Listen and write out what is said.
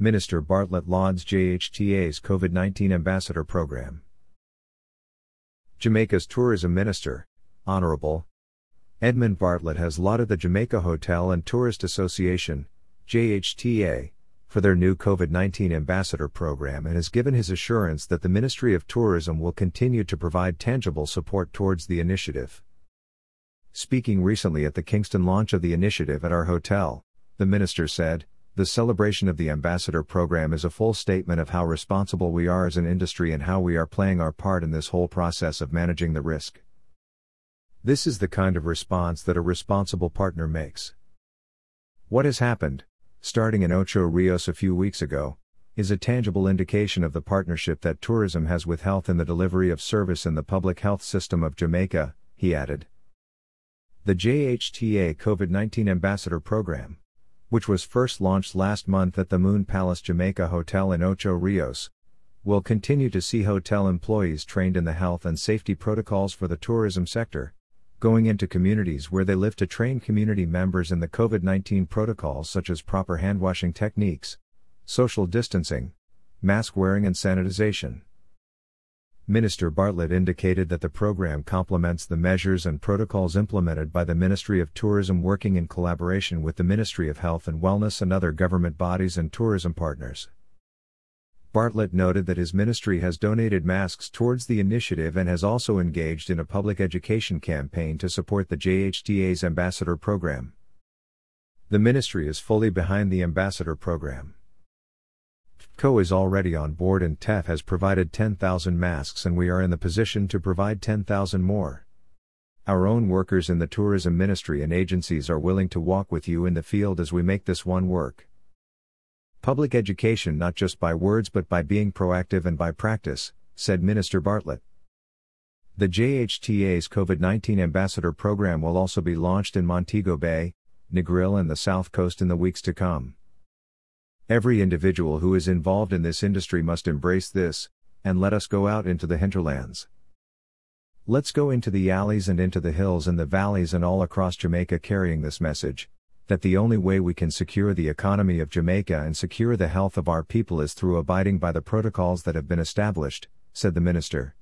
Minister Bartlett lauds JHTA's COVID 19 Ambassador Program. Jamaica's Tourism Minister, Honorable Edmund Bartlett has lauded the Jamaica Hotel and Tourist Association, JHTA, for their new COVID 19 Ambassador Program and has given his assurance that the Ministry of Tourism will continue to provide tangible support towards the initiative. Speaking recently at the Kingston launch of the initiative at our hotel, the minister said, The celebration of the Ambassador Program is a full statement of how responsible we are as an industry and how we are playing our part in this whole process of managing the risk. This is the kind of response that a responsible partner makes. What has happened, starting in Ocho Rios a few weeks ago, is a tangible indication of the partnership that tourism has with health in the delivery of service in the public health system of Jamaica, he added. The JHTA COVID 19 Ambassador Program, which was first launched last month at the Moon Palace Jamaica Hotel in Ocho Rios, will continue to see hotel employees trained in the health and safety protocols for the tourism sector, going into communities where they live to train community members in the COVID 19 protocols such as proper hand washing techniques, social distancing, mask wearing, and sanitization. Minister Bartlett indicated that the program complements the measures and protocols implemented by the Ministry of Tourism working in collaboration with the Ministry of Health and Wellness and other government bodies and tourism partners. Bartlett noted that his ministry has donated masks towards the initiative and has also engaged in a public education campaign to support the JHTA's ambassador program. The ministry is fully behind the ambassador program. CO is already on board and TEF has provided 10,000 masks and we are in the position to provide 10,000 more. Our own workers in the tourism ministry and agencies are willing to walk with you in the field as we make this one work. Public education not just by words but by being proactive and by practice, said Minister Bartlett. The JHTA's COVID 19 Ambassador Program will also be launched in Montego Bay, Negril, and the South Coast in the weeks to come. Every individual who is involved in this industry must embrace this, and let us go out into the hinterlands. Let's go into the alleys and into the hills and the valleys and all across Jamaica carrying this message that the only way we can secure the economy of Jamaica and secure the health of our people is through abiding by the protocols that have been established, said the minister.